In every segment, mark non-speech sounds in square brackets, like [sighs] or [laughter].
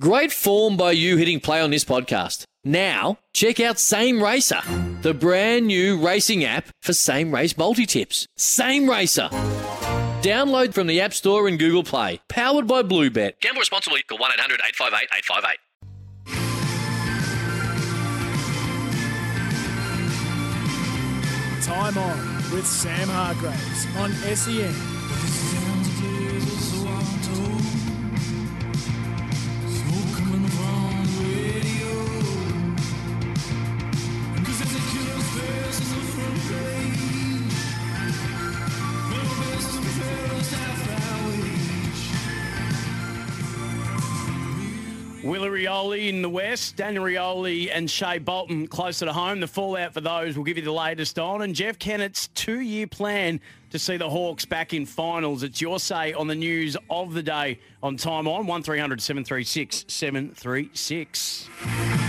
Great form by you hitting play on this podcast. Now, check out Same Racer, the brand new racing app for same race multi tips. Same Racer. Download from the App Store and Google Play. Powered by Bluebet. Gamble responsibly. Call 1 800 858 858. Time on with Sam Hargreaves on SEN. Rioli in the west, Daniel Rioli and Shai Bolton closer to home. The fallout for those will give you the latest on. And Jeff Kennett's two year plan to see the Hawks back in finals. It's your say on the news of the day on Time On 1300 736 736.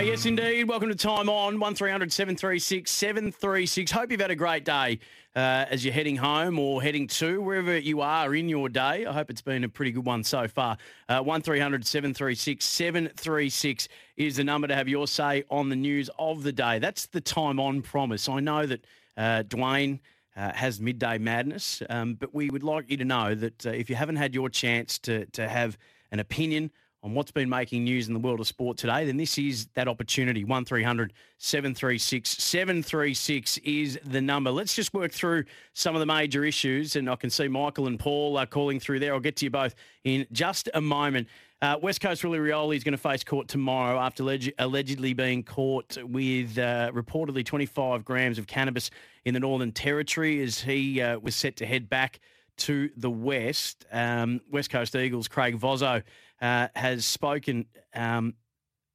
Uh, yes, indeed. Welcome to Time On, 1300 736 736. Hope you've had a great day uh, as you're heading home or heading to wherever you are in your day. I hope it's been a pretty good one so far. Uh, 1300 736 736 is the number to have your say on the news of the day. That's the Time On promise. I know that uh, Dwayne. Uh, has midday madness, um, but we would like you to know that uh, if you haven't had your chance to to have an opinion on what's been making news in the world of sport today, then this is that opportunity. 1300 736 736 is the number. Let's just work through some of the major issues, and I can see Michael and Paul are calling through there. I'll get to you both in just a moment. Uh, West Coast Willie Rioli is going to face court tomorrow after alleg- allegedly being caught with uh, reportedly 25 grams of cannabis in the Northern Territory as he uh, was set to head back to the West. Um, West Coast Eagles Craig Vozzo uh, has spoken um,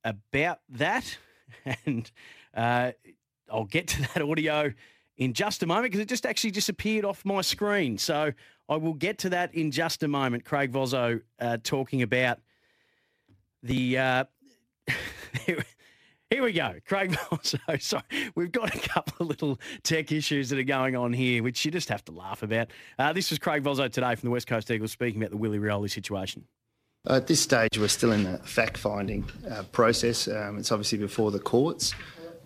about that, [laughs] and uh, I'll get to that audio in just a moment because it just actually disappeared off my screen. So I will get to that in just a moment. Craig Vozzo uh, talking about the. Uh, [laughs] Here we go. Craig Vozzo. [laughs] Sorry, we've got a couple of little tech issues that are going on here, which you just have to laugh about. Uh, this was Craig Vozzo today from the West Coast Eagles speaking about the Willie Rioli situation. At this stage, we're still in the fact finding uh, process. Um, it's obviously before the courts.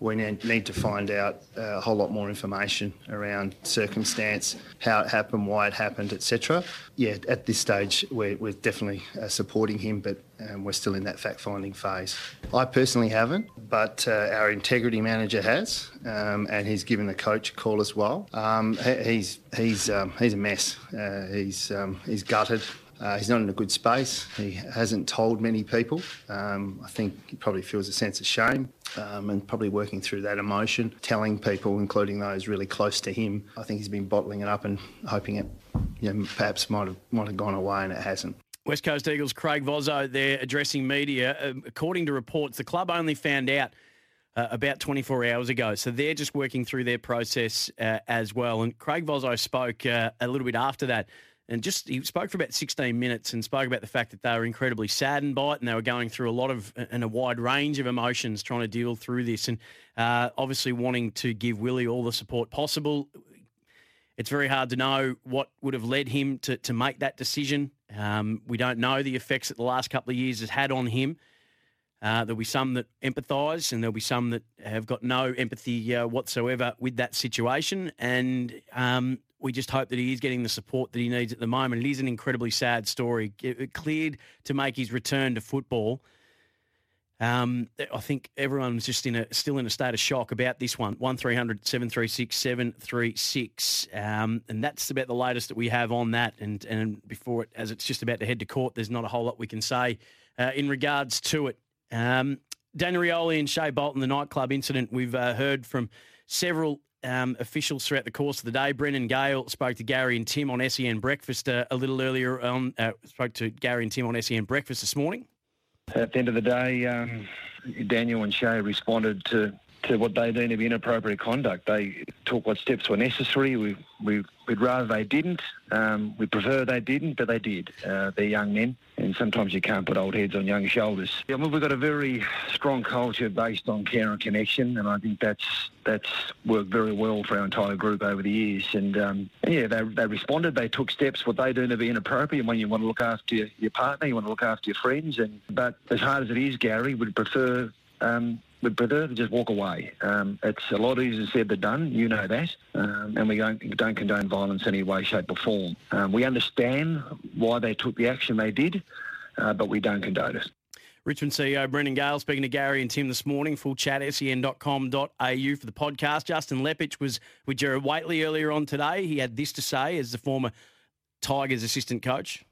We need to find out uh, a whole lot more information around circumstance, how it happened, why it happened, etc. Yeah, at this stage, we're, we're definitely uh, supporting him, but um, we're still in that fact finding phase. I personally haven't, but uh, our integrity manager has, um, and he's given the coach a call as well. Um, he- he's he's um, he's a mess. Uh, he's um, he's gutted. Uh, he's not in a good space. He hasn't told many people. Um, I think he probably feels a sense of shame um, and probably working through that emotion, telling people, including those really close to him. I think he's been bottling it up and hoping it, you know, perhaps might have might have gone away, and it hasn't. West Coast Eagles Craig Vozzo there addressing media. Um, according to reports, the club only found out uh, about 24 hours ago. So they're just working through their process uh, as well. And Craig Vozzo spoke uh, a little bit after that. And just he spoke for about 16 minutes and spoke about the fact that they were incredibly saddened by it and they were going through a lot of and a wide range of emotions trying to deal through this and uh, obviously wanting to give Willie all the support possible. It's very hard to know what would have led him to, to make that decision. Um, we don't know the effects that the last couple of years has had on him. Uh, there'll be some that empathise, and there'll be some that have got no empathy uh, whatsoever with that situation. And um, we just hope that he is getting the support that he needs at the moment. It is an incredibly sad story. It, it cleared to make his return to football. Um, I think everyone's just in a still in a state of shock about this one. One 736 736 um, and that's about the latest that we have on that. And and before it, as it's just about to head to court, there's not a whole lot we can say uh, in regards to it. Um, Daniel Rioli and Shai Bolton, the nightclub incident, we've uh, heard from several um, officials throughout the course of the day. Brendan Gale spoke to Gary and Tim on SEN Breakfast uh, a little earlier. On, uh, spoke to Gary and Tim on SEN Breakfast this morning. At the end of the day, um, Daniel and Shai responded to to what they deemed to be inappropriate conduct. They took what steps were necessary. We, we, would rather they didn't. Um, we prefer they didn't, but they did. Uh, they're young men, and sometimes you can't put old heads on young shoulders. I mean, we've got a very strong culture based on care and connection, and I think that's that's worked very well for our entire group over the years. And, um, yeah, they, they responded. They took steps. What they do to be inappropriate. When you want to look after your, your partner, you want to look after your friends. And but as hard as it is, Gary would prefer um, would prefer to just walk away. Um, it's a lot easier said than done. You know that, um, and we don't, don't condone violence in any way, shape, or form. Um, we understand why they took the action they did, uh, but we don't condone it. Richmond CEO Brendan Gale speaking to Gary and Tim this morning. Full chat sen.com.au for the podcast. Justin Leppitsch was with Gerard Whateley earlier on today. He had this to say as the former Tigers assistant coach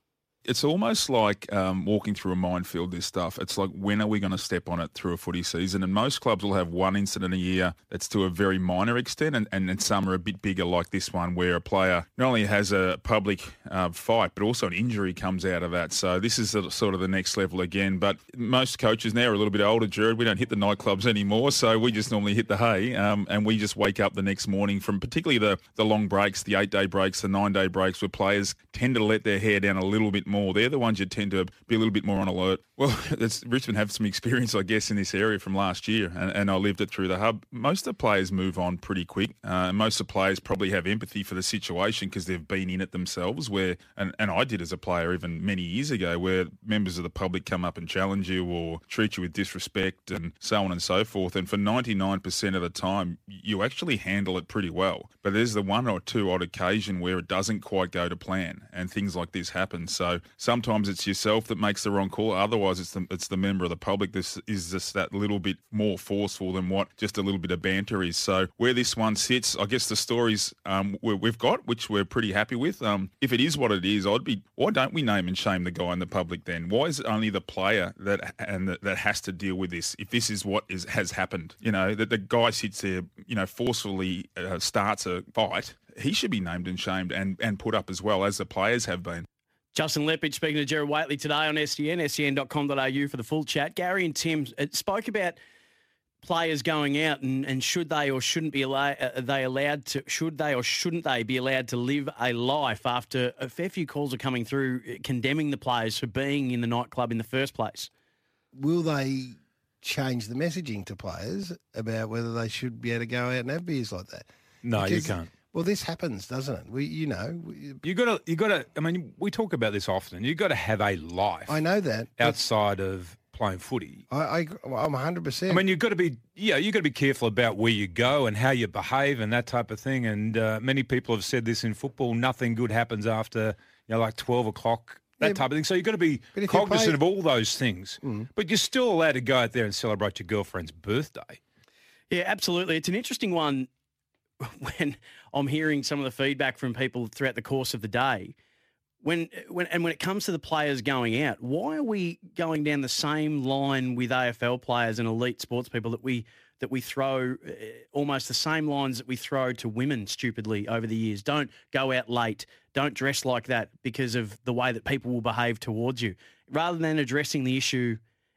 it's almost like um, walking through a minefield. This stuff. It's like when are we going to step on it through a footy season? And most clubs will have one incident a year that's to a very minor extent, and, and, and some are a bit bigger, like this one, where a player not only has a public uh, fight, but also an injury comes out of that. So this is sort of the next level again. But most coaches now are a little bit older, Jared. We don't hit the nightclubs anymore, so we just normally hit the hay, um, and we just wake up the next morning from particularly the the long breaks, the eight day breaks, the nine day breaks, where players tend to let their hair down a little bit more. They're the ones you tend to be a little bit more on alert. Well, [laughs] Richmond have some experience, I guess, in this area from last year, and, and I lived it through the hub. Most of the players move on pretty quick. Uh, most of the players probably have empathy for the situation because they've been in it themselves. Where and, and I did as a player even many years ago, where members of the public come up and challenge you or treat you with disrespect and so on and so forth. And for 99% of the time, you actually handle it pretty well. But there's the one or two odd occasion where it doesn't quite go to plan, and things like this happen. So sometimes it's yourself that makes the wrong call. Otherwise, it's the, it's the member of the public. This is just that little bit more forceful than what just a little bit of banter is. So where this one sits, I guess the stories um, we've got, which we're pretty happy with. Um, if it is what it is, I'd be. Why don't we name and shame the guy in the public then? Why is it only the player that and that, that has to deal with this? If this is what is has happened, you know that the guy sits there, you know, forcefully uh, starts a fight he should be named and shamed and, and put up as well as the players have been. Justin Leppitsch speaking to Gerard Whateley today on SEN, sen.com.au for the full chat. Gary and Tim uh, spoke about players going out and, and should they or shouldn't be allowed, uh, they allowed to, should they or shouldn't they be allowed to live a life after a fair few calls are coming through uh, condemning the players for being in the nightclub in the first place? Will they change the messaging to players about whether they should be able to go out and have beers like that? No, because you can't. Well, this happens, doesn't it? We, you know, we, you got to, you got to. I mean, we talk about this often. You got to have a life. I know that outside of playing footy. I, I I'm 100. percent I mean, you've got to be, yeah, you've got to be careful about where you go and how you behave and that type of thing. And uh, many people have said this in football: nothing good happens after you know, like 12 o'clock. That yeah, type of thing. So you've got to be cognizant of all those things. Mm. But you're still allowed to go out there and celebrate your girlfriend's birthday. Yeah, absolutely. It's an interesting one [laughs] when I'm hearing some of the feedback from people throughout the course of the day, when when and when it comes to the players going out, why are we going down the same line with AFL players and elite sports people that we that we throw uh, almost the same lines that we throw to women stupidly over the years? Don't go out late. Don't dress like that because of the way that people will behave towards you. Rather than addressing the issue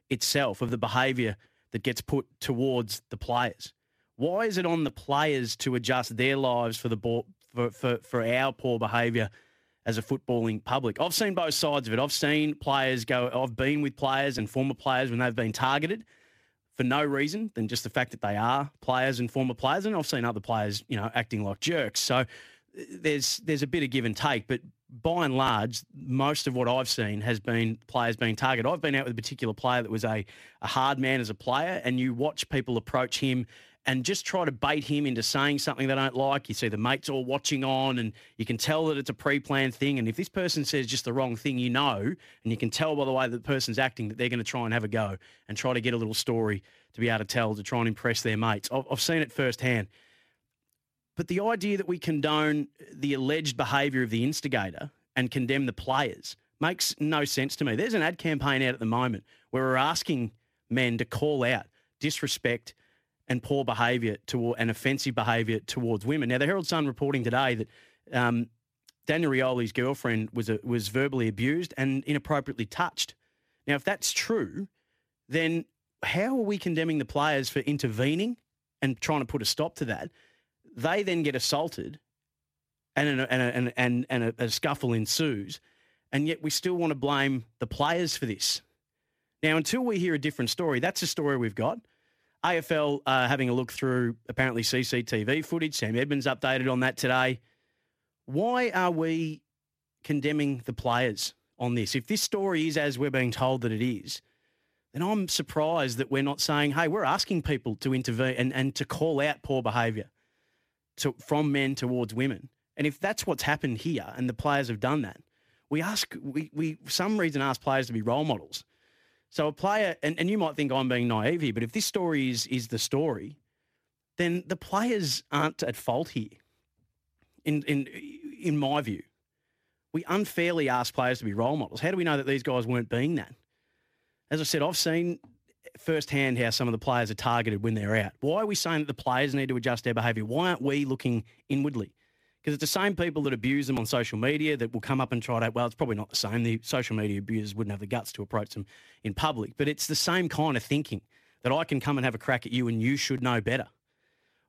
itself of the behaviour that gets put towards the players. Why is it on the players to adjust their lives for the ball, for, for, for our poor behaviour as a footballing public? I've seen both sides of it. I've seen players go. I've been with players and former players when they've been targeted for no reason than just the fact that they are players and former players, and I've seen other players, you know, acting like jerks. So uh, there's there's a bit of give and take, but by and large, most of what I've seen has been players being targeted. I've been out with a particular player that was a, a hard man as a player, and you watch people approach him and just try to bait him into saying something they don't like. You see the mates all watching on, and you can tell that it's a pre planned thing. And if this person says just the wrong thing, you know, and you can tell by the way the person's acting that they're going to try and have a go and try to get a little story to be able to tell to try and impress their mates. I've seen it firsthand. But the idea that we condone the alleged behaviour of the instigator and condemn the players makes no sense to me. There's an ad campaign out at the moment where we're asking men to call out disrespect and poor behaviour toward and offensive behaviour towards women. Now, the Herald Sun reporting today that um, Daniel Rioli's girlfriend was a, was verbally abused and inappropriately touched. Now, if that's true, then how are we condemning the players for intervening and trying to put a stop to that? They then get assaulted, and and a, and and, and a, a scuffle ensues, and yet we still want to blame the players for this. Now, until we hear a different story, that's the story we've got. AFL uh, having a look through apparently CCTV footage. Sam Edmonds updated on that today. Why are we condemning the players on this? If this story is as we're being told that it is, then I'm surprised that we're not saying, hey, we're asking people to intervene and, and to call out poor behaviour to, from men towards women. And if that's what's happened here and the players have done that, we ask, we, we for some reason ask players to be role models. So a player, and, and you might think I'm being naive here, but if this story is, is the story, then the players aren't at fault here, in, in, in my view. We unfairly ask players to be role models. How do we know that these guys weren't being that? As I said, I've seen firsthand how some of the players are targeted when they're out. Why are we saying that the players need to adjust their behaviour? Why aren't we looking inwardly? Because it's the same people that abuse them on social media that will come up and try to, well, it's probably not the same. The social media abusers wouldn't have the guts to approach them in public, but it's the same kind of thinking that I can come and have a crack at you and you should know better.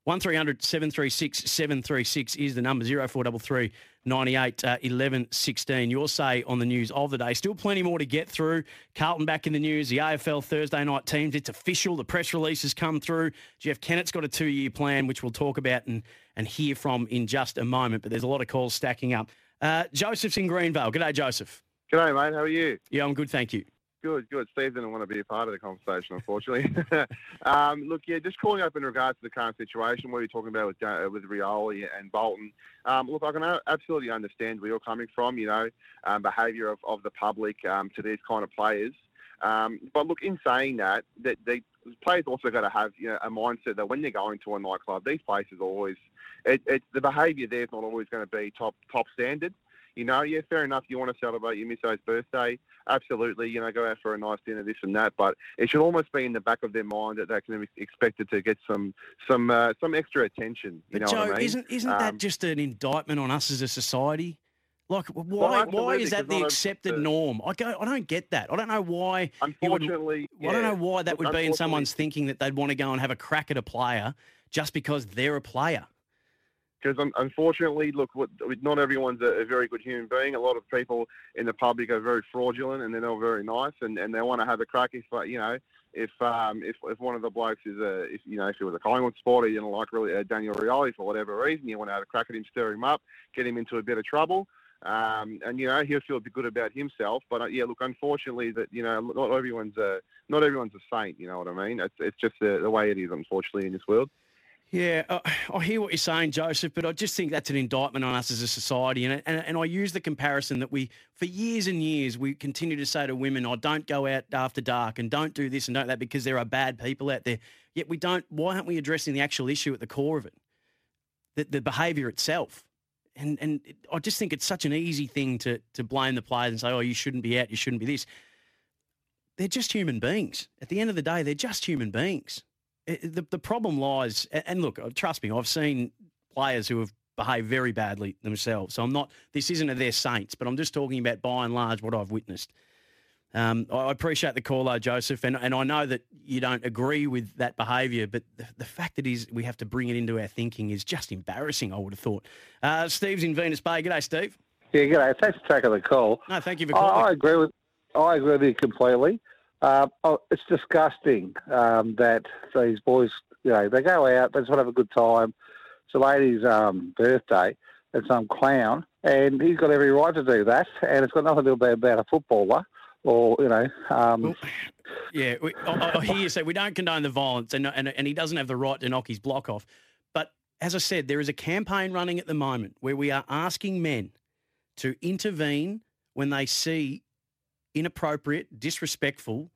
1300 736 736 is the number 0433 98 uh, 11 16. Your say on the news of the day. Still plenty more to get through. Carlton back in the news. The AFL Thursday night teams. It's official. The press release has come through. Jeff Kennett's got a two year plan, which we'll talk about and, and hear from in just a moment. But there's a lot of calls stacking up. Uh, Joseph's in Greenvale. G'day, Joseph. G'day, mate. How are you? Yeah, I'm good. Thank you. Good, good. Steve didn't want to be a part of the conversation, unfortunately. [laughs] um, look, yeah, just calling up in regards to the current situation, what you're talking about with uh, with Rioli and Bolton. Um, look, I can absolutely understand where you're coming from. You know, um, behaviour of, of the public um, to these kind of players. Um, but look, in saying that, that the players also got to have you know a mindset that when they're going to a nightclub, these places are always it, it, the behaviour there is not always going to be top top standard you know, yeah, fair enough. You want to celebrate your misso's birthday, absolutely. You know, go out for a nice dinner, this and that. But it should almost be in the back of their mind that they can be expected to get some some uh, some extra attention. You but know Joe, I mean? isn't isn't Um, that just an indictment on us as a society? Like, why Well, why is that the a- accepted the- norm? I go, I don't get that. I don't know why. you would- Unfortunately, I don't know why that would be in someone's thinking that they'd want to go and have a crack at a player just because they're a player. Because un- unfortunately, look, what, not everyone's a, a very good human being. A lot of people in the public are very fraudulent and they're not very nice, and, and they want to have a crack if, uh, you know, if um, if if one of the blokes is a, if you know, if he was a Collingwood supporter, you don't like really uh, Daniel Rioli for whatever reason, you want to have a crack at him, stir him up, get him into a bit of trouble. Um, and you know he'll feel good about himself, but uh, yeah, look, unfortunately, that you know not everyone's a not everyone's a saint. You know what I mean? It's it's just the, the way it is, unfortunately, in this world. Yeah, uh, [sighs] I hear what you're saying, Joseph, but I just think that's an indictment on us as a society. And, and, and I use the comparison that we, for years and years, we continue to say to women, oh, don't go out after dark and don't do this and don't that because there are bad people out there. Yet we don't, why aren't we addressing the actual issue at the core of it? The, the behaviour itself. And, and it, I just think it's such an easy thing to, to blame the players and say, oh, you shouldn't be out, you shouldn't be this. They're just human beings. At the end of the day, they're just human beings it- the, the problem lies, and look, uh, trust me, I've seen players who have behaved very badly themselves. So I'm not, this isn't a their saints, but I'm just talking about by and large what I've witnessed. Um, I I appreciate the call, though, Joseph, and, and I know that you don't agree with that behaviour, but the, the fact that is we have to bring it into our thinking is just embarrassing, I would have thought. Uh, Steve's in Venus Bay. G'day, Steve. Yeah, g'day. Thanks for taking the call. No, thank you for I, calling. I agree with I agree with you completely. Um, oh, it's disgusting um, that these boys, you know, they go out, they just want to have a good time. It's a lady's um, birthday, and some clown, and he's got every right to do that, and it's got nothing to do about, a footballer or you know. Um, Yeah, we, I, I hear you say we don't condone the violence, and, and and he doesn't have the right to knock his block off. But as I said, there is a campaign running at the moment where we are asking men to intervene when they see inappropriate, disrespectful,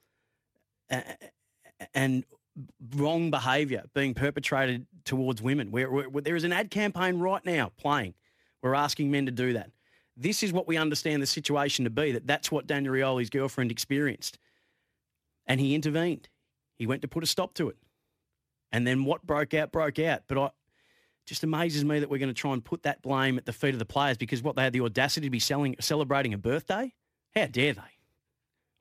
uh, and wrong behaviour being perpetrated towards women. Where, where there is an ad campaign right now playing. We're asking men to do that. This is what we understand the situation to be. That that's what Daniel Rioli's girlfriend experienced, and he intervened. He went to put a stop to it. And then what broke out, broke out. But I just amazes me that we're going to try and put that blame at the feet of the players because what they had the audacity to be selling, celebrating a birthday. How dare they?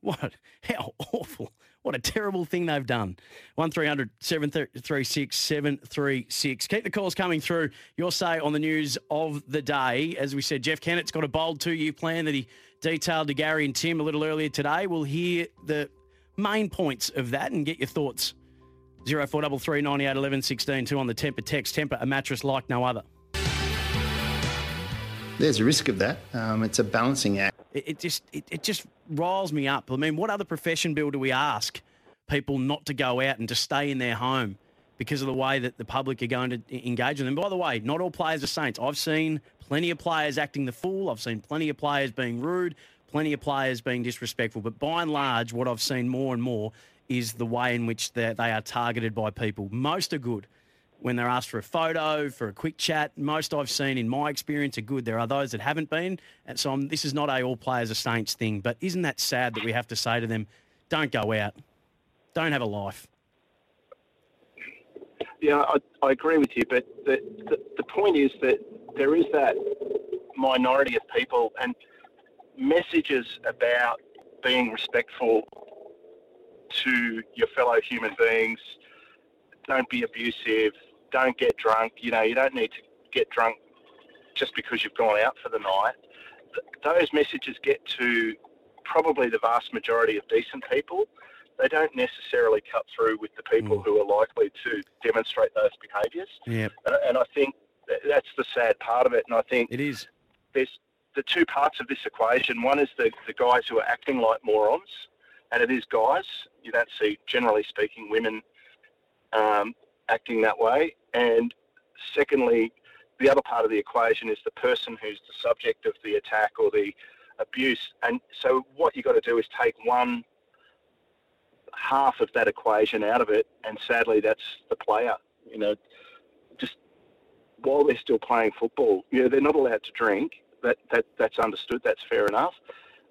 What? How awful. What a terrible thing they've done. 1300 736 736. Keep the calls coming through. Your say on the news of the day. As we said, Jeff Kennett's got a bold two year plan that he detailed to Gary and Tim a little earlier today. We'll hear the main points of that and get your thoughts. 0433 98 11 16 2 on the Tempur text. Tempur, a mattress like no other. There's a risk of that. Um, it's a balancing act. It, it just it, it just riles me up. I mean, what other profession, Bill, do we ask people not to go out and to stay in their home because of the way that the public are going to engage with them? By the way, not all players are saints. I've seen plenty of players acting the fool. I've seen plenty of players being rude, plenty of players being disrespectful. But by and large, what I've seen more and more is the way in which they are targeted by people. Most are good when they're asked for a photo, for a quick chat. Most I've seen in my experience are good. There are those that haven't been. And so I'm, this is not a all players are saints thing. But isn't that sad that we have to say to them, don't go out, don't have a life? Yeah, I, I agree with you. But the, the, the point is that there is that minority of people and messages about being respectful to your fellow human beings. Don't be abusive. Don't get drunk. You know, you don't need to get drunk just because you've gone out for the night. Those messages get to probably the vast majority of decent people. They don't necessarily cut through with the people mm. who are likely to demonstrate those behaviours. Yeah. And, and I think that's the sad part of it. And I think it is. There's the two parts of this equation. One is the, the guys who are acting like morons, and it is guys. You don't see, generally speaking, women um, acting that way. And secondly, the other part of the equation is the person who's the subject of the attack or the abuse. And so, what you've got to do is take one half of that equation out of it, and sadly, that's the player. You know, just while they're still playing football, you know, they're not allowed to drink. That that that's understood. That's fair enough.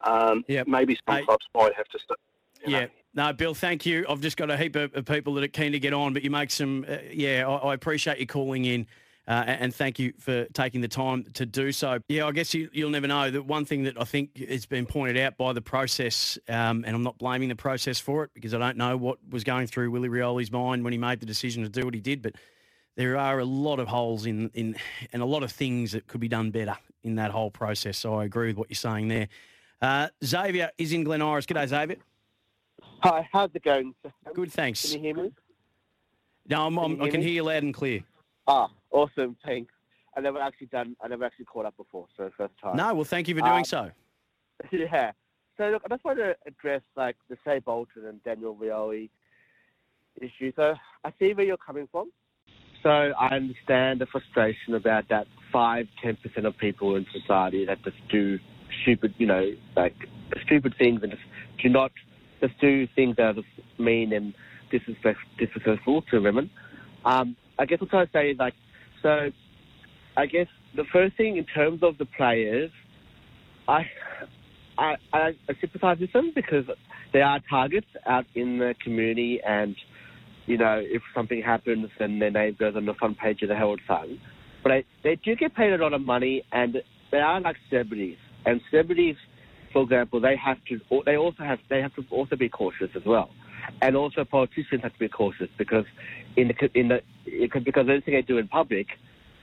Um, yeah. Maybe some I, clubs might have to. St- yeah. Know. No, Bill, thank you. I've just got a heap of, people that are keen to get on, but you make some, uh, yeah, I, I, appreciate you calling in. Uh, and thank you for taking the time to do so. Yeah, I guess you, will never know. The one thing that I think has been pointed out by the process, um, and I'm not blaming the process for it because I don't know what was going through Willie Rioli's mind when he made the decision to do what he did, but there are a lot of holes in, in and a lot of things that could be done better in that whole process. So I agree with what you're saying there. Uh, Xavier is in Glen Iris. G'day, Xavier. Hi, how's it going? Good, thanks. Can you hear me? No, I'm, can I'm, I can me? hear you loud and clear. Ah, awesome, thanks. I never actually done. I never actually caught up before, so first time. No, well, thank you for doing um, so. [laughs] Yeah. So look, I just want to address like the Shai Bolton and Daniel Rioli issue. So I see where you're coming from. So I understand the frustration about that five, ten percent of people in society that just do stupid, you know, like stupid things and just do not just do things that are mean and disrespectful to women. Um, I guess what I say is like, so I guess the first thing in terms of the players, I, I, I sympathise with them because they are targets out in the community and, you know, if something happens then their name goes on the front page of the Herald Sun. But I, they do get paid a lot of money and they are like celebrities. And celebrities – for example, they have to. They also have. They have to also be cautious as well, and also politicians have to be cautious because in the in the because anything they do in public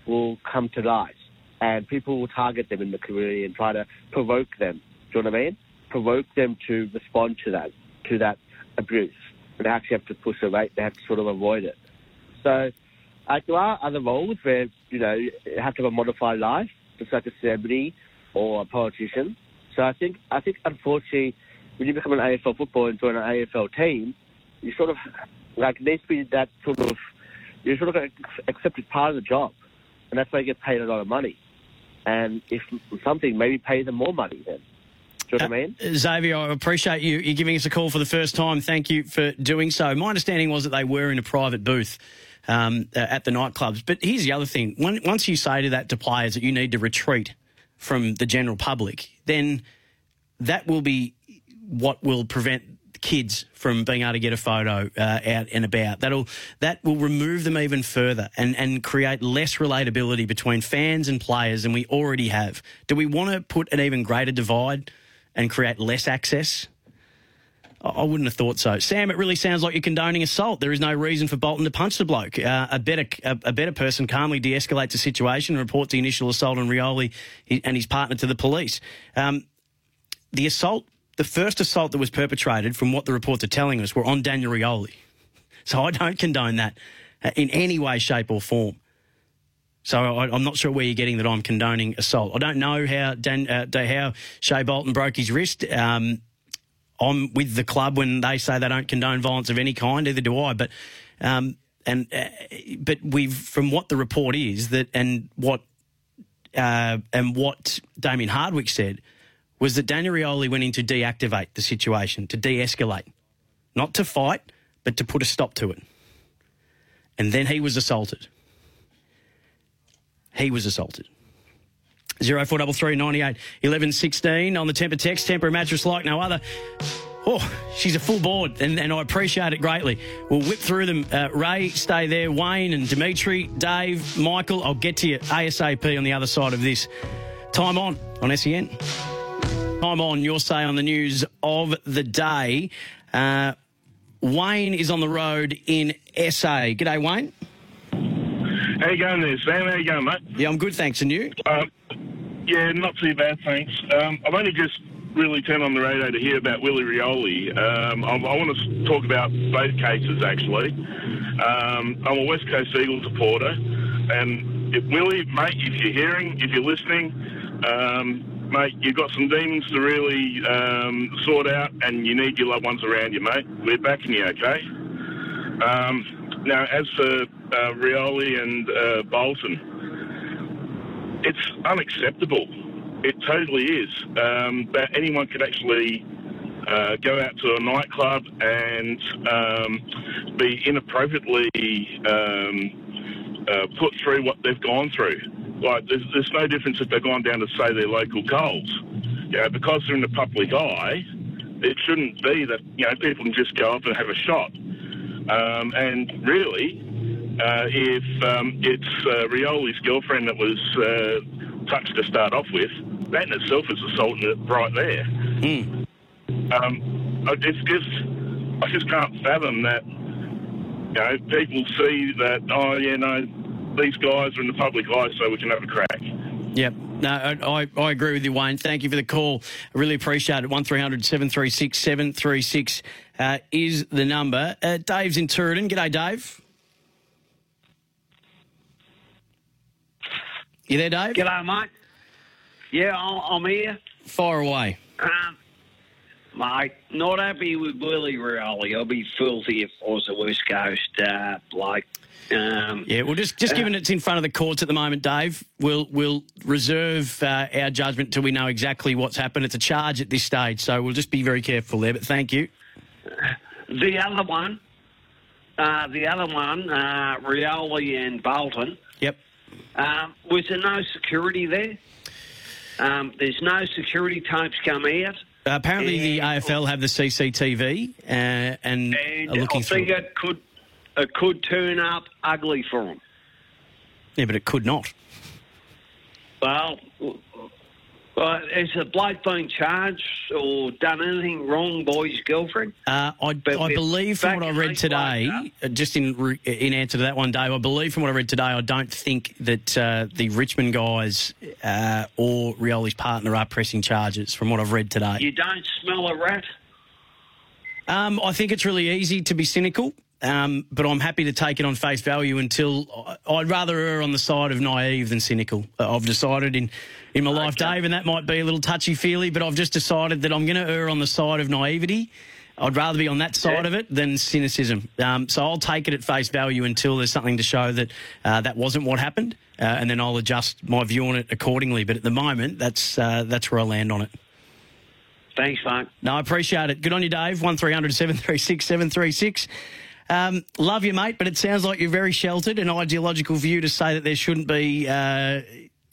will come to light, and people will target them in the community and try to provoke them. Do you know what I mean? Provoke them to respond to that to that abuse. And they actually have to push away. They have to sort of avoid it. So uh, there are other roles where you know you have to have a modified life, just like a celebrity or a politician. So I think I think unfortunately, when you become an AFL footballer and join an AFL team, you sort of like needs to be that sort of you sort of accepted part of the job, and that's why you get paid a lot of money. And if something, maybe pay them more money then. Do you know what I mean? Uh, Xavier, I appreciate you, you giving us a call for the first time. Thank you for doing so. My understanding was that they were in a private booth um, at the nightclubs. But here's the other thing: once you say to that to players that you need to retreat from the general public, then that will be what will prevent kids from being able to get a photo uh, out and about. That'll that will remove them even further and and create less relatability between fans and players than we already have. Do we want to put an even greater divide and create less access? I wouldn't have thought so. Sam, it really sounds like you're condoning assault. There is no reason for Bolton to punch the bloke. Uh, a better a, a better person calmly de-escalates the situation and reports the initial assault on Rioli and his partner to the police. Um, the assault, the first assault that was perpetrated, from what the reports are telling us, were on Daniel Rioli. [laughs] So I don't condone that uh, in any way, shape, or form. So I, I'm not sure where you're getting that I'm condoning assault. I don't know how Dan, uh, how Shai Bolton broke his wrist. Um, I'm with the club when they say they don't condone violence of any kind. Either do I. But um, and uh, but we've from what the report is that and what uh, and what Damien Hardwick said was that Daniel Rioli went in to deactivate the situation, to de-escalate, not to fight, but to put a stop to it. And then he was assaulted. He was assaulted. Zero four double three ninety eight eleven sixteen on the Tempur text temporary mattress like no other. Oh, she's a full board, and, and I appreciate it greatly. We'll whip through them. Uh, Ray, stay there. Wayne and Dimitri, Dave, Michael. I'll get to you ASAP on the other side of this. Time on on SEN. Time on. Your say on the news of the day. Uh, Wayne is on the road in SA. G'day, Wayne. How you going there, Sam? How you going, mate? Yeah, I'm good, thanks. And you? Um, yeah, not too bad, thanks. Um, I've only just really turned on the radio to hear about Willie Rioli. Um, I, I want to talk about both cases, actually. Um, I'm a West Coast Eagles supporter, and if, Willie, mate, if you're hearing, if you're listening, um, mate, you've got some demons to really um, sort out, and you need your loved ones around you, mate. We're backing you, okay? Um, now, as for uh, Rioli and uh, Bolton, it's unacceptable. It totally is. Um, that anyone could actually uh, go out to a nightclub and um, be inappropriately um, uh, put through what they've gone through. Like, there's, there's no difference if they've gone down to, say, their local. You know, because they're in the public eye, it shouldn't be that, you know, people can just go up and have a shot. Um, and really, uh, if um, it's uh, Rioli's girlfriend that was uh, touched to start off with, that in itself is assault right there. Um, I- it's just, I just can't fathom that. You know, people see that. Oh, yeah, no, these guys are in the public eye, so we can have a crack. Yep. No, I, I, I agree with you, Wayne. Thank you for the call. I really appreciate it. 1300 736 736 uh, is the number. Uh, Dave's in Turin. G'day, Dave. You there, Dave? G'day, mate. Yeah, I'm here. Fire away. Um, mate, not happy with Willie Rioli. I'll be filthy if I was a West Coast uh, bloke. Um, Yeah, well, just just uh, given it's in front of the courts at the moment, Dave, we'll we'll reserve uh, our judgment till we know exactly what's happened. It's a charge at this stage, so we'll just be very careful there. But thank you. The other one, uh, the other one, uh, Rioli and Bolton. Yep. Um, was there no security there? Um, there's no security tapes come out. Uh, apparently, the AFL have the CCTV uh, and, And are looking I through. think it could it could turn up ugly for them. Yeah, but it could not. Well, uh, has the bloke been charged or done anything wrong by his girlfriend? Uh, I, I believe from what I read today, uh, just in in answer to that one, Dave, I believe from what I read today, I don't think that uh, the Richmond guys uh, or Rioli's partner are pressing charges. From what I've read today, You don't smell a rat? um, I think it's really easy to be cynical. Um, but I'm happy to take it on face value until I'd rather err on the side of naive than cynical. Uh, I've decided in, in my life, Dave, and that might be a little touchy feely, but I've just decided that I'm going to err on the side of naivety. I'd rather be on that side of it than cynicism. Um, so I'll take it at face value until there's something to show that uh, that wasn't what happened, uh, and then I'll adjust my view on it accordingly. But at the moment, that's uh, that's where I land on it. Thanks, mate. No, I appreciate it. Good on you, Dave. One 736 736 um, Love you, mate, but it sounds like you're very sheltered. An ideological view to say that there shouldn't be uh,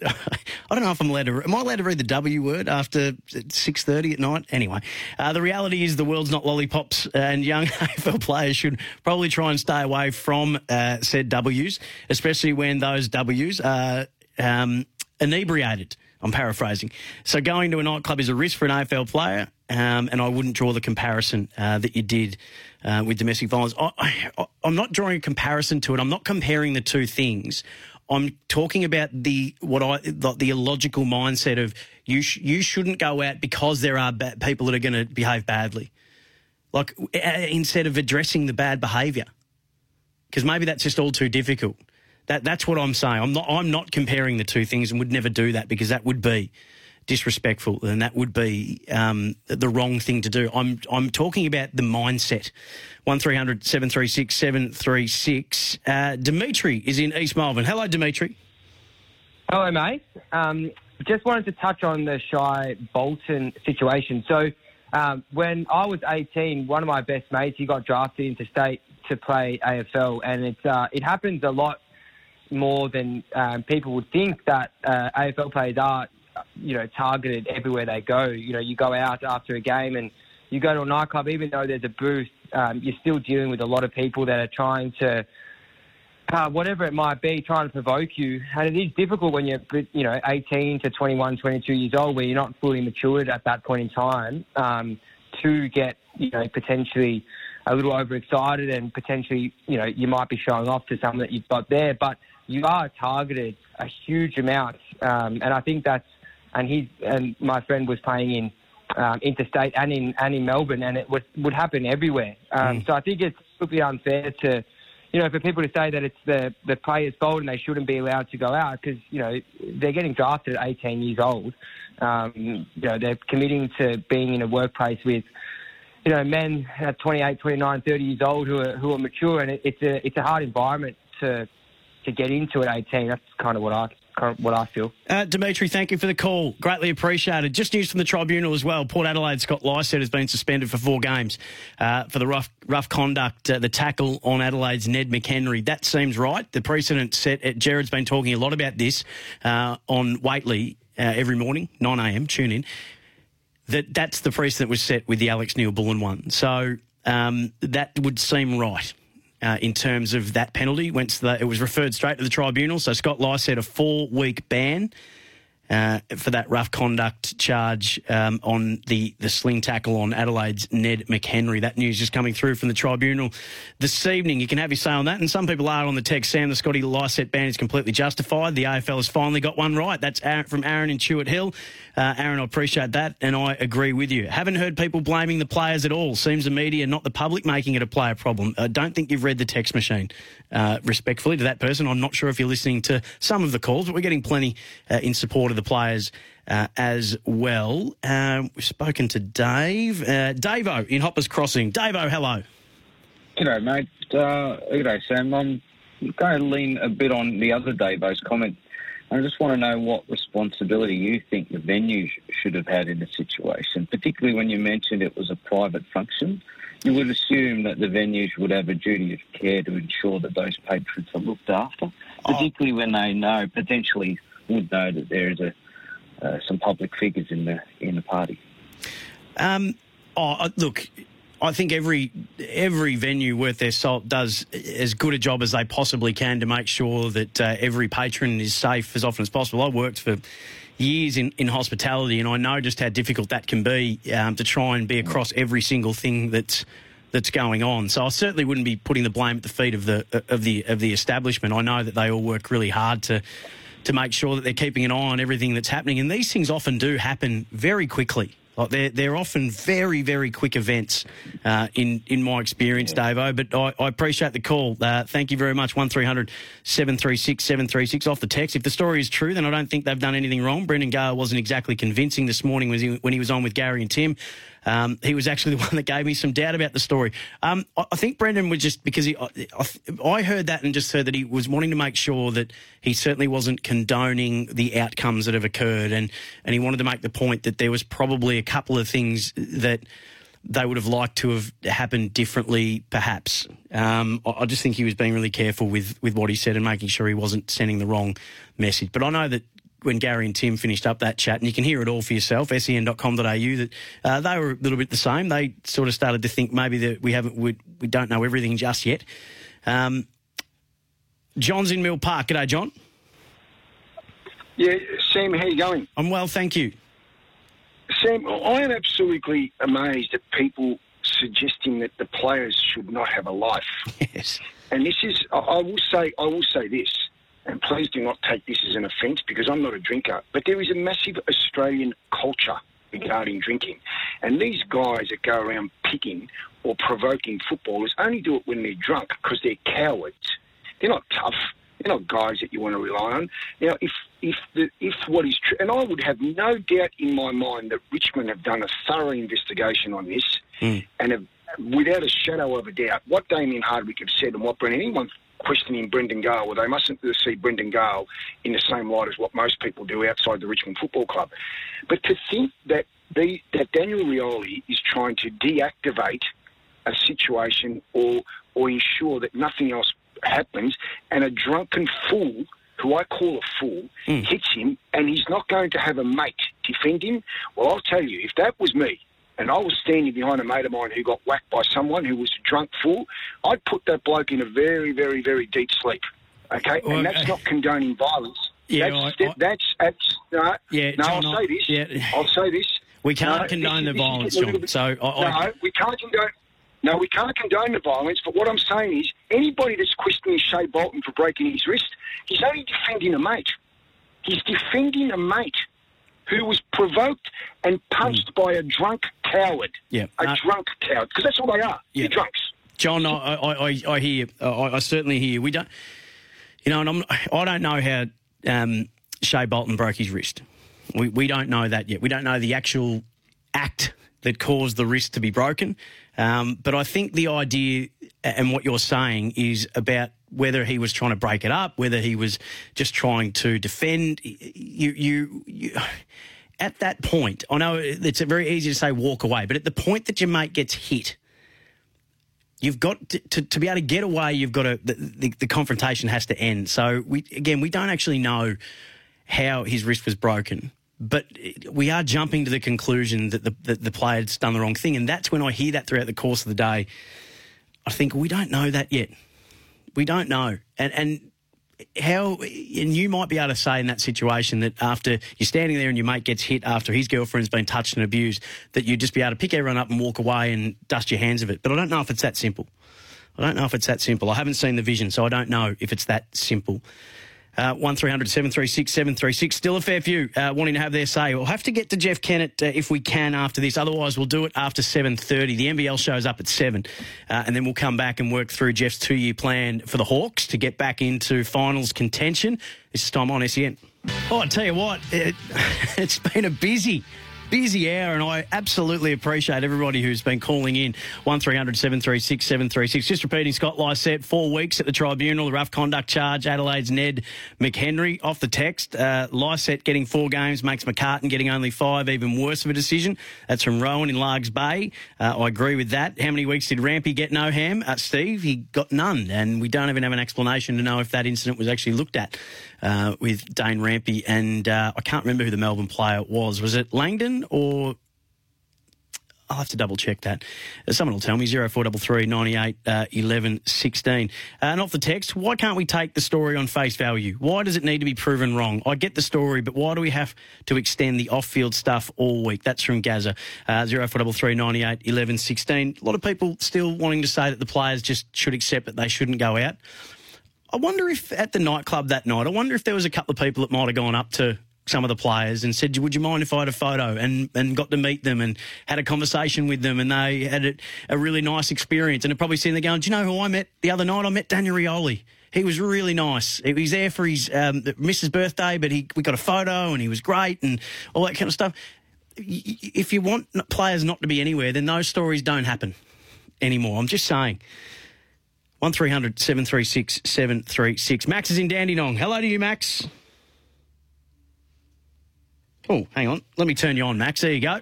[laughs] I don't know if I'm allowed to. Am I allowed to read the W word after six thirty at night? Anyway, uh, the reality is the world's not lollipops, and young [laughs] AFL players should probably try and stay away from uh, said Ws, especially when those Ws are um, inebriated. I'm paraphrasing. So going to a nightclub is a risk for an AFL player, um, and I wouldn't draw the comparison uh, that you did uh, with domestic violence. I, I, I'm not drawing a comparison to it. I'm not comparing the two things. I'm talking about the what I the, the illogical mindset of you sh- you shouldn't go out because there are ba- people that are going to behave badly, like uh, instead of addressing the bad behaviour, because maybe that's just all too difficult. That that's what I'm saying. I'm not I'm not comparing the two things and would never do that because that would be disrespectful and that would be um, the wrong thing to do. I'm I'm talking about the mindset. One 736 736. Uh, Dimitri is in East Melbourne. Hello, Dimitri. Hello, mate. Um, just wanted to touch on the Shai Bolton situation. So, um, when I was 18, one of my best mates he got drafted into state to play AFL, and uh, it happens a lot more than um, people would think that uh, AFL players are, you know, targeted everywhere they go. You know, you go out after a game and you go to a nightclub, even though there's a booth, um, you're still dealing with a lot of people that are trying to, uh, whatever it might be, trying to provoke you. And it is difficult when you're, you know, 18 to 21, 22 years old, where you're not fully matured at that point in time, um, to get, you know, potentially a little overexcited and potentially, you know, you might be showing off to someone that you've got there. But you are targeted a huge amount, um, and I think that's and he and my friend was playing in um, interstate and in and in Melbourne, and it would would happen everywhere. Um, Mm. So I think it's would unfair to. You know, for people to say that it's the, the player's fault and they shouldn't be allowed to go out because, you know, they're getting drafted at 18 years old. Um, you know, they're committing to being in a workplace with, you know, men at 28, 29, 30 years old who are, who are mature and it, it's a, it's a hard environment to, to get into at 18. That's kind of what I, what I feel. Uh, Dimitri, thank you for the call. Greatly appreciated. Just news from the tribunal as well. Port Adelaide Scott Lycett has been suspended for four games uh, for the rough rough conduct, uh, the tackle on Adelaide's Ned McHenry. That seems right. The precedent set. At, Jared's been talking a lot about this uh, on Whateley uh, every morning, 9 a.m. Tune in. That that's the precedent was set with the Alex Neal-Bullen one. So um, that would seem right. Uh, in terms of that penalty, went the, it was referred straight to the tribunal. So Scott Lycett a four week ban uh, for that rough conduct charge um, on the, the sling tackle on Adelaide's Ned McHenry. That news is coming through from the tribunal this evening. You can have your say on that. And some people are on the text, Sam, the Scotty Lycett ban is completely justified. The AFL has finally got one right. That's Aaron, from Aaron in Chewett Hill. Uh, Aaron, I appreciate that, and I agree with you. Haven't heard people blaming the players at all. Seems the media, not the public, making it a player problem. I don't think you've read the text machine. Uh, respectfully to that person, I'm not sure if you're listening to some of the calls, but we're getting plenty uh, in support of the players uh, as well. Um, we've spoken to Dave. Uh, Davo in Hoppers Crossing. Davo, hello. G'day, mate. Uh, g'day, Sam. I'm going to lean a bit on the other Davo's comment. I just want to know what responsibility you think the venue sh- should have had in the situation, particularly when you mentioned it was a private function. You would assume that the venues would have a duty of care to ensure that those patrons are looked after, particularly when they know, potentially would know that there is a uh, some public figures in the in the party. Um, oh, look, I think every every venue worth their salt does as good a job as they possibly can to make sure that uh, every patron is safe as often as possible. I worked for years in, in hospitality, and I know just how difficult that can be um, to try and be across every single thing that's that's going on. So I certainly wouldn't be putting the blame at the feet of the of the of the establishment. I know that they all work really hard to to make sure that they're keeping an eye on everything that's happening, and these things often do happen very quickly. Like they're they're often very very quick events uh, in in my experience, Davo. But I, I appreciate the call. Uh, thank you very much. One 736 736 off the text. If the story is true, then I don't think they've done anything wrong. Brendan Gale wasn't exactly convincing this morning when he, when he was on with Gary and Tim. Um, he was actually [laughs] the one that gave me some doubt about the story. Um, I, I think Brendan was just because he, I, I, heard that and just heard that he was wanting to make sure that he certainly wasn't condoning the outcomes that have occurred, and and he wanted to make the point that there was probably a couple of things that they would have liked to have happened differently, perhaps. Um, I I just think he was being really careful with, with what he said and making sure he wasn't sending the wrong message. But I know that when Gary and Tim finished up that chat, and you can hear it all for yourself. Sen.com.au that uh, they were a little bit the same. They sort of started to think maybe that we haven't we, we don't know everything just yet. Um, John's in Mill Park. G'day, John. Yeah, Sam, how you going? I'm well, thank you. Sam, I am absolutely amazed at people suggesting that the players should not have a life. [laughs] Yes. And this is, I- I will say, I will say this, and please do not take this as an offence because I'm not a drinker, but there is a massive Australian culture regarding drinking. And these guys that go around picking or provoking footballers only do it when they're drunk because they're cowards. They're not tough. They're not guys that you want to rely on. Now, if if the, if what is true, and I would have no doubt in my mind that Richmond have done a thorough investigation on this, mm. and have, without a shadow of a doubt, what Damien Hardwick have said and what anyone questioning Brendan Gale, well, they mustn't see Brendan Gale in the same light as what most people do outside the Richmond Football Club. But to think that the, that Daniel Rioli is trying to deactivate a situation or or ensure that nothing else happens, and a drunken fool, who I call a fool, hmm. hits him, and he's not going to have a mate defend him. Well, I'll tell you, if that was me, and I was standing behind a mate of mine who got whacked by someone who was a drunk fool, I'd put that bloke in a very, very, very deep sleep. Okay, Well, and that's uh, not condoning violence. Yeah, that's, I- I- that's that's no. Yeah, no, John, I'll say this. yeah. I'll say this. We can't No, condone this the is- this is violence, getting a little John. bit- So I, I, no, we can't condone. No, we can't condone the violence. But what I'm saying is, anybody that's questioning Shai Bolton for breaking his wrist, he's only defending a mate. He's defending a mate who was provoked and punched by a drunk coward. yeah, A uh, drunk coward, because that's all they are. Yeah. They're drunks. John, I, I, I, I hear, I, I certainly hear. We don't, you know, and I'm, I don't know how um, Shai Bolton broke his wrist. We, we don't know that yet. We don't know the actual act that caused the wrist to be broken. Um, but I think the idea and what you're saying is about whether he was trying to break it up, whether he was just trying to defend. You, you, you [sighs] at that point, I know it's very easy to say walk away, but at the point that your mate gets hit, you've got to, to, to be able to get away. You've got to the, the, the confrontation has to end. So we again, we don't actually know how his wrist was broken, but we are jumping to the conclusion that the that the player has done the wrong thing, and that's when I hear that throughout the course of the day. I think we don't know that yet. We don't know, and and how and you might be able to say in that situation that after you're standing there and your mate gets hit after his girlfriend's been touched and abused, that you'd just be able to pick everyone up and walk away and dust your hands of it. But I don't know if it's that simple. I don't know if it's that simple. I haven't seen the vision, so I don't know if it's that simple. Uh, 1300 736 736. Still a fair few uh, wanting to have their say. We'll have to get to Jeff Kennett uh, if we can after this. Otherwise, we'll do it after 7.30. The NBL shows up at 7. Uh, and then we'll come back and work through Jeff's two-year plan for the Hawks to get back into finals contention. This is time on SEN. Oh, I tell you what, it, [laughs] it's been a busy, busy hour, and I absolutely appreciate everybody who's been calling in. 1300 736 736. Just repeating, Scott Lycett, four weeks at the tribunal, the rough conduct charge. Adelaide's Ned McHenry off the text. Uh, Lycett getting four games makes McCartan getting only five, even worse of a decision. That's from Rowan in Largs Bay. Uh, I agree with that. How many weeks did Rampe get no ham? Uh, Steve, he got none, and we don't even have an explanation to know if that incident was actually looked at uh, with Dane Rampe. And uh, I can't remember who the Melbourne player was. Was it Langdon or I'll have to double check that. Uh, Someone will tell me 0433 98 uh, 11 16. Uh, and off the text, why can't we take the story on face value? Why does it need to be proven wrong? I get the story, but why do we have to extend the off field stuff all week? That's from Gaza. Uh, 0433 98 11 16. A lot of people still wanting to say that the players just should accept that they shouldn't go out. I wonder if at the nightclub that night, I wonder if there was a couple of people that might have gone up to some of the players and said, "Would you mind if I had a photo?" and and got to meet them and had a conversation with them, and they had a, a really nice experience. And they're probably sitting there going, "Do you know who I met the other night? I met Daniel Rioli. He was really nice. He was there for his um, Mrs. birthday, but he we got a photo and he was great and all that kind of stuff." If you want players not to be anywhere, then those stories don't happen anymore. I'm just saying. 1300 736 736. Max is in Dandenong. Hello to you, Max. Oh, hang on. Let me turn you on, Max. There you go.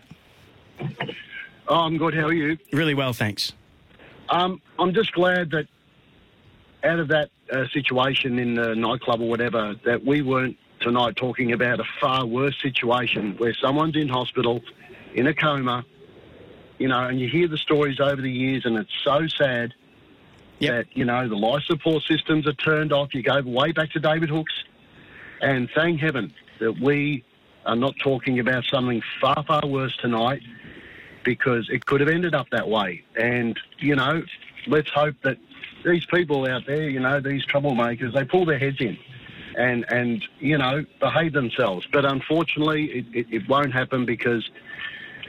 Oh, I'm good. How are you? Really well, thanks. Um, I'm just glad that out of that uh, situation in the nightclub or whatever, that we weren't tonight talking about a far worse situation where someone's in hospital in a coma, you know, and you hear the stories over the years, and it's so sad that you know the life support systems are turned off. You go way back to David Hookes, and thank heaven that we are not talking about something far far worse tonight because it could have ended up that way. And you know, let's hope that these people out there, you know, these troublemakers, they pull their heads in and and you know behave themselves. But unfortunately, it, it, it won't happen because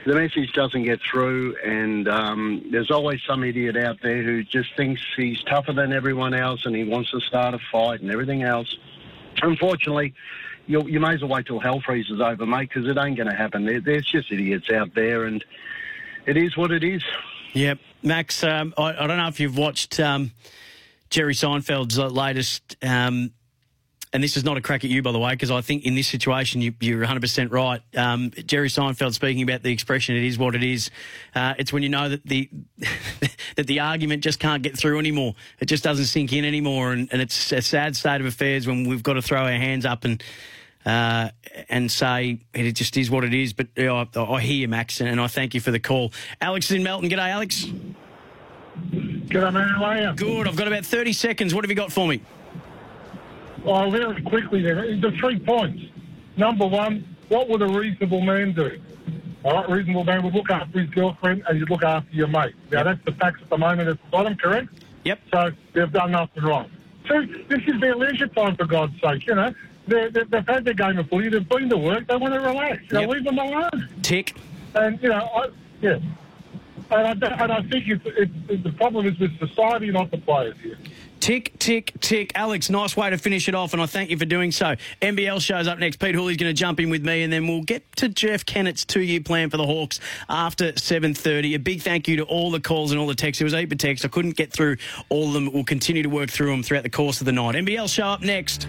the message doesn't get through, and um, there's always some idiot out there who just thinks he's tougher than everyone else and he wants to start a fight and everything else. Unfortunately, you, you may as well wait till hell freezes over, mate, because it ain't going to happen. There, there's just idiots out there, and it is what it is. Yep. Max, um, I, I, don't know if you've watched um, Jerry Seinfeld's latest um, and this is not a crack at you, by the way, because I think in this situation you, are 100% right. Um, Jerry Seinfeld speaking about the expression "it is what it is." Uh, it's when you know that the [laughs] that the argument just can't get through anymore. It just doesn't sink in anymore, and, and it's a sad state of affairs when we've got to throw our hands up and. Uh, and say it just is what it is. But I, I hear you, Max, and I thank you for the call. Alex is in Melton. G'day, Alex. G'day, man. How are you? Good. I've got about 30 seconds. What have you got for me? Oh, very quickly then. The three points. Number one, what would a reasonable man do? All right, reasonable man would look after his girlfriend and you'd look after your mate. Now, that's the facts at the moment at the bottom, correct? Yep. So they've done nothing wrong. Two, this is their leisure time, for God's sake, you know. They're, they're, they've had their game of footy, they've been to work, they want to relax. You know, Yep. leave them alone. Tick. And, you know, I, yeah. And I, and I think it's, it's, the problem is with society, not the players here. Tick, tick, tick. Alex, nice way to finish it off, and I thank you for doing so. NBL shows up next. Pete Hooley's going to jump in with me, and then we'll get to Jeff Kennett's two-year plan for the Hawks after 7.30. A big thank you to all the calls and all the texts. It was of texts. I couldn't get through all of them. We'll continue to work through them throughout the course of the night. NBL show up next.